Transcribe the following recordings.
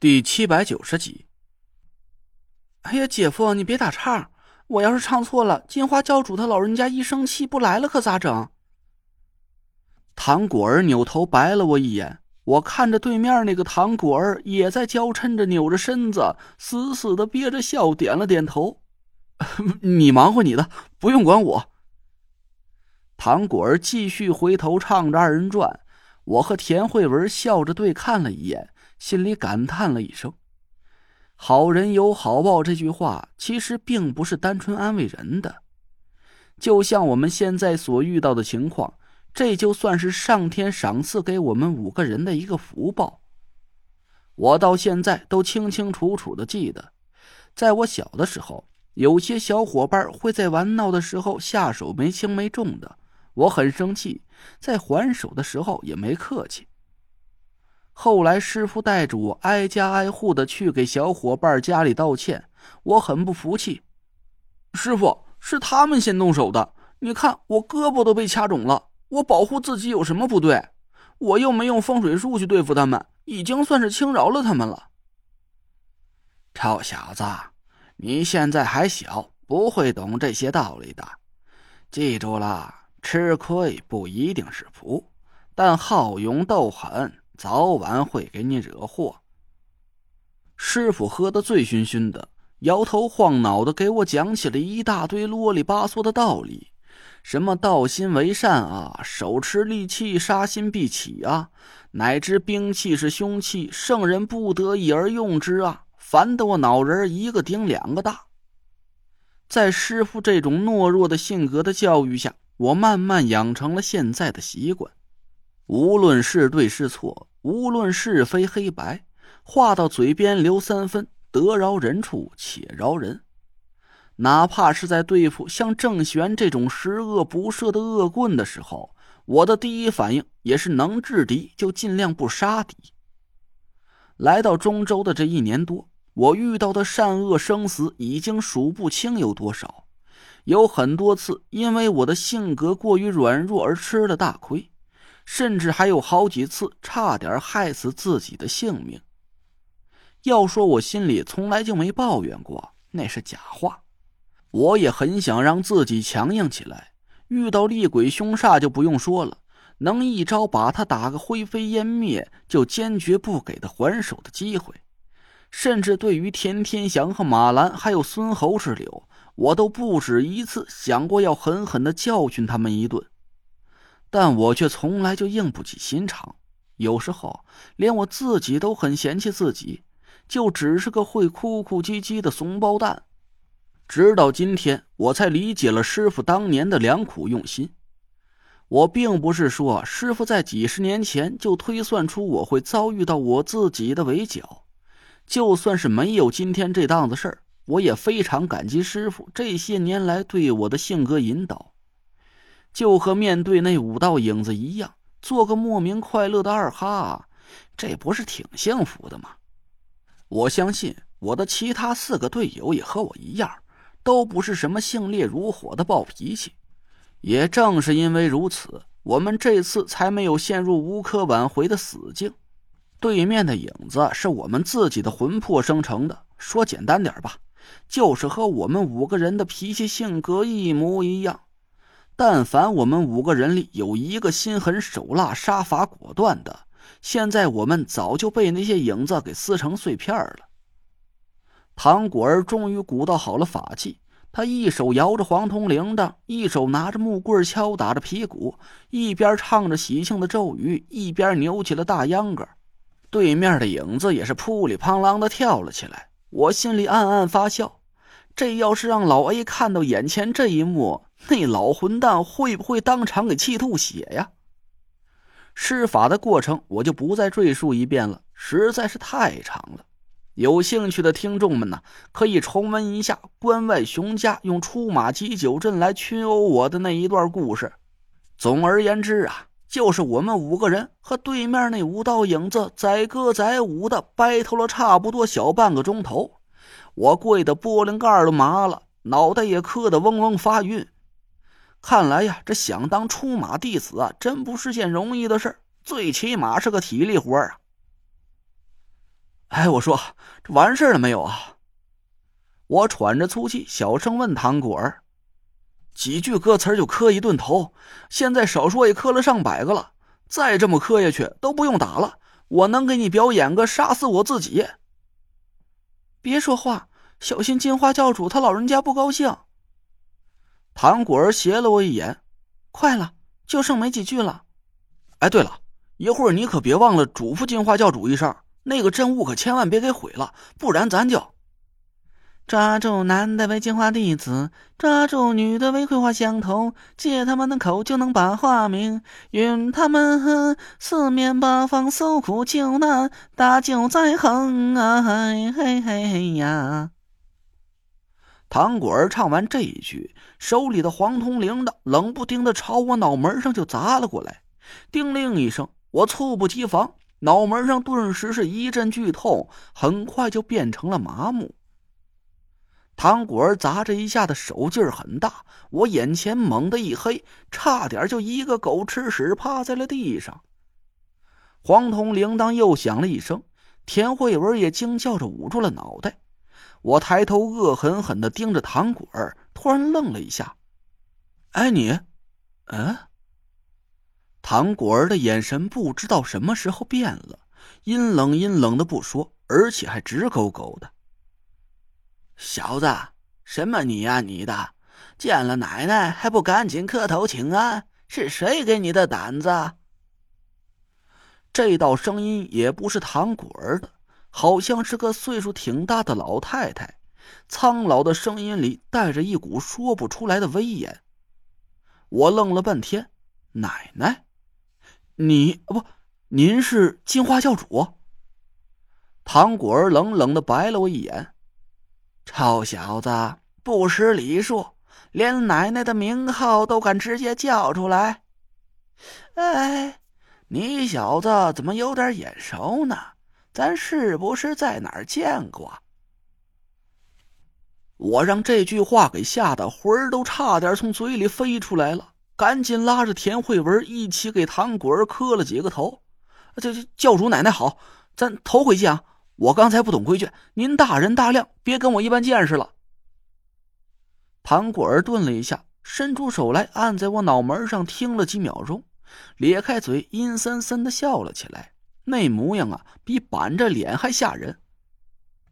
第七百九十集。哎呀，姐夫，你别打岔！我要是唱错了，金花教主他老人家一生气不来了，可咋整？唐果儿扭头白了我一眼，我看着对面那个唐果儿也在娇嗔着，扭着身子，死死的憋着笑，点了点头：“ 你忙活你的，不用管我。”唐果儿继续回头唱着二人转，我和田慧文笑着对看了一眼。心里感叹了一声：“好人有好报。”这句话其实并不是单纯安慰人的，就像我们现在所遇到的情况，这就算是上天赏赐给我们五个人的一个福报。我到现在都清清楚楚的记得，在我小的时候，有些小伙伴会在玩闹的时候下手没轻没重的，我很生气，在还手的时候也没客气。后来师傅带着我挨家挨户的去给小伙伴家里道歉，我很不服气。师傅是他们先动手的，你看我胳膊都被掐肿了，我保护自己有什么不对？我又没用风水术去对付他们，已经算是轻饶了他们了。臭小子，你现在还小，不会懂这些道理的。记住了，吃亏不一定是福，但好勇斗狠。早晚会给你惹祸。师傅喝得醉醺醺的，摇头晃脑的给我讲起了一大堆啰里吧嗦的道理，什么道心为善啊，手持利器杀心必起啊，乃至兵器是凶器，圣人不得已而用之啊，烦得我脑仁一个顶两个大。在师傅这种懦弱的性格的教育下，我慢慢养成了现在的习惯。无论是对是错，无论是非黑白，话到嘴边留三分，得饶人处且饶人。哪怕是在对付像郑玄这种十恶不赦的恶棍的时候，我的第一反应也是能制敌就尽量不杀敌。来到中州的这一年多，我遇到的善恶生死已经数不清有多少，有很多次因为我的性格过于软弱而吃了大亏。甚至还有好几次差点害死自己的性命。要说我心里从来就没抱怨过，那是假话。我也很想让自己强硬起来，遇到厉鬼凶煞就不用说了，能一招把他打个灰飞烟灭，就坚决不给他还手的机会。甚至对于田天祥和马兰还有孙侯之流，我都不止一次想过要狠狠的教训他们一顿。但我却从来就硬不起心肠，有时候连我自己都很嫌弃自己，就只是个会哭哭唧唧的怂包蛋。直到今天，我才理解了师傅当年的良苦用心。我并不是说师傅在几十年前就推算出我会遭遇到我自己的围剿，就算是没有今天这档子事儿，我也非常感激师傅这些年来对我的性格引导。就和面对那五道影子一样，做个莫名快乐的二哈，这不是挺幸福的吗？我相信我的其他四个队友也和我一样，都不是什么性烈如火的暴脾气。也正是因为如此，我们这次才没有陷入无可挽回的死境。对面的影子是我们自己的魂魄生成的，说简单点吧，就是和我们五个人的脾气性格一模一样。但凡我们五个人里有一个心狠手辣、杀伐果断的，现在我们早就被那些影子给撕成碎片了。唐果儿终于鼓捣好了法器，他一手摇着黄铜铃铛，一手拿着木棍敲打着皮鼓，一边唱着喜庆的咒语，一边扭起了大秧歌。对面的影子也是扑里啪啷的跳了起来。我心里暗暗发笑，这要是让老 A 看到眼前这一幕。那老混蛋会不会当场给气吐血呀？施法的过程我就不再赘述一遍了，实在是太长了。有兴趣的听众们呢，可以重温一下关外熊家用出马急九阵来群殴我的那一段故事。总而言之啊，就是我们五个人和对面那五道影子载歌载舞的掰头了差不多小半个钟头，我跪的玻璃盖都麻了，脑袋也磕得嗡嗡发晕。看来呀，这想当出马弟子啊，真不是件容易的事儿最起码是个体力活啊。哎，我说，这完事了没有啊？我喘着粗气，小声问唐果儿：“几句歌词就磕一顿头，现在少说也磕了上百个了。再这么磕下去，都不用打了，我能给你表演个杀死我自己。”别说话，小心金花教主他老人家不高兴。唐果儿斜了我一眼：“快了，就剩没几句了。哎，对了，一会儿你可别忘了嘱咐金花教主一声，那个阵物可千万别给毁了，不然咱就……”抓住男的为金花弟子，抓住女的为葵花香头，借他们的口就能把话明，允他们四面八方搜苦救难，搭救灾横啊！嘿嘿嘿呀！唐果儿唱完这一句，手里的黄铜铃铛冷不丁的朝我脑门上就砸了过来，叮铃一声，我猝不及防，脑门上顿时是一阵剧痛，很快就变成了麻木。唐果儿砸这一下的手劲儿很大，我眼前猛地一黑，差点就一个狗吃屎趴在了地上。黄铜铃铛又响了一声，田慧文也惊叫着捂住了脑袋。我抬头恶狠狠的盯着唐果儿，突然愣了一下。“哎，你，嗯？”唐果儿的眼神不知道什么时候变了，阴冷阴冷的不说，而且还直勾勾的。小子，什么你呀你的，见了奶奶还不赶紧磕头请安？是谁给你的胆子？这道声音也不是唐果儿的，好像是个岁数挺大的老太太，苍老的声音里带着一股说不出来的威严。我愣了半天，奶奶，你不，您是金花教主？唐果儿冷冷的白了我一眼。臭小子，不识礼数，连奶奶的名号都敢直接叫出来！哎，你小子怎么有点眼熟呢？咱是不是在哪儿见过？我让这句话给吓得魂儿都差点从嘴里飞出来了，赶紧拉着田慧文一起给唐果儿磕了几个头。这这教主奶奶好，咱头回见啊！我刚才不懂规矩，您大人大量，别跟我一般见识了。唐果儿顿了一下，伸出手来按在我脑门上，听了几秒钟，咧开嘴，阴森森的笑了起来，那模样啊，比板着脸还吓人。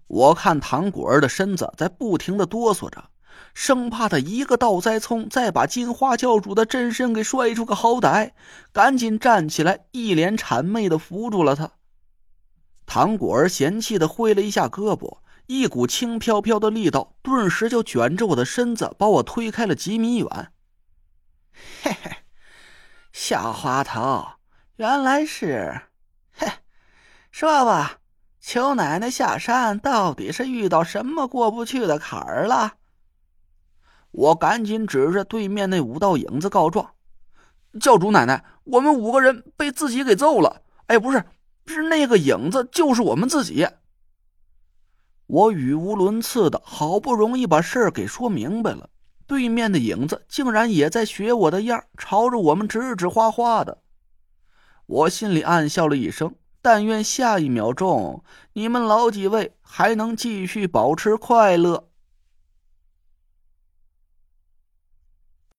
我看唐果儿的身子在不停的哆嗦着，生怕他一个倒栽葱，再把金花教主的真身给摔出个好歹，赶紧站起来，一脸谄媚的扶住了他。唐果儿嫌弃的挥了一下胳膊，一股轻飘飘的力道顿时就卷着我的身子，把我推开了几米远。嘿嘿，小滑头，原来是……说吧，求奶奶下山到底是遇到什么过不去的坎儿了？我赶紧指着对面那五道影子告状：“教主奶奶，我们五个人被自己给揍了。”哎，不是。是那个影子，就是我们自己。我语无伦次的，好不容易把事儿给说明白了，对面的影子竟然也在学我的样，朝着我们指指花花的。我心里暗笑了一声，但愿下一秒钟你们老几位还能继续保持快乐。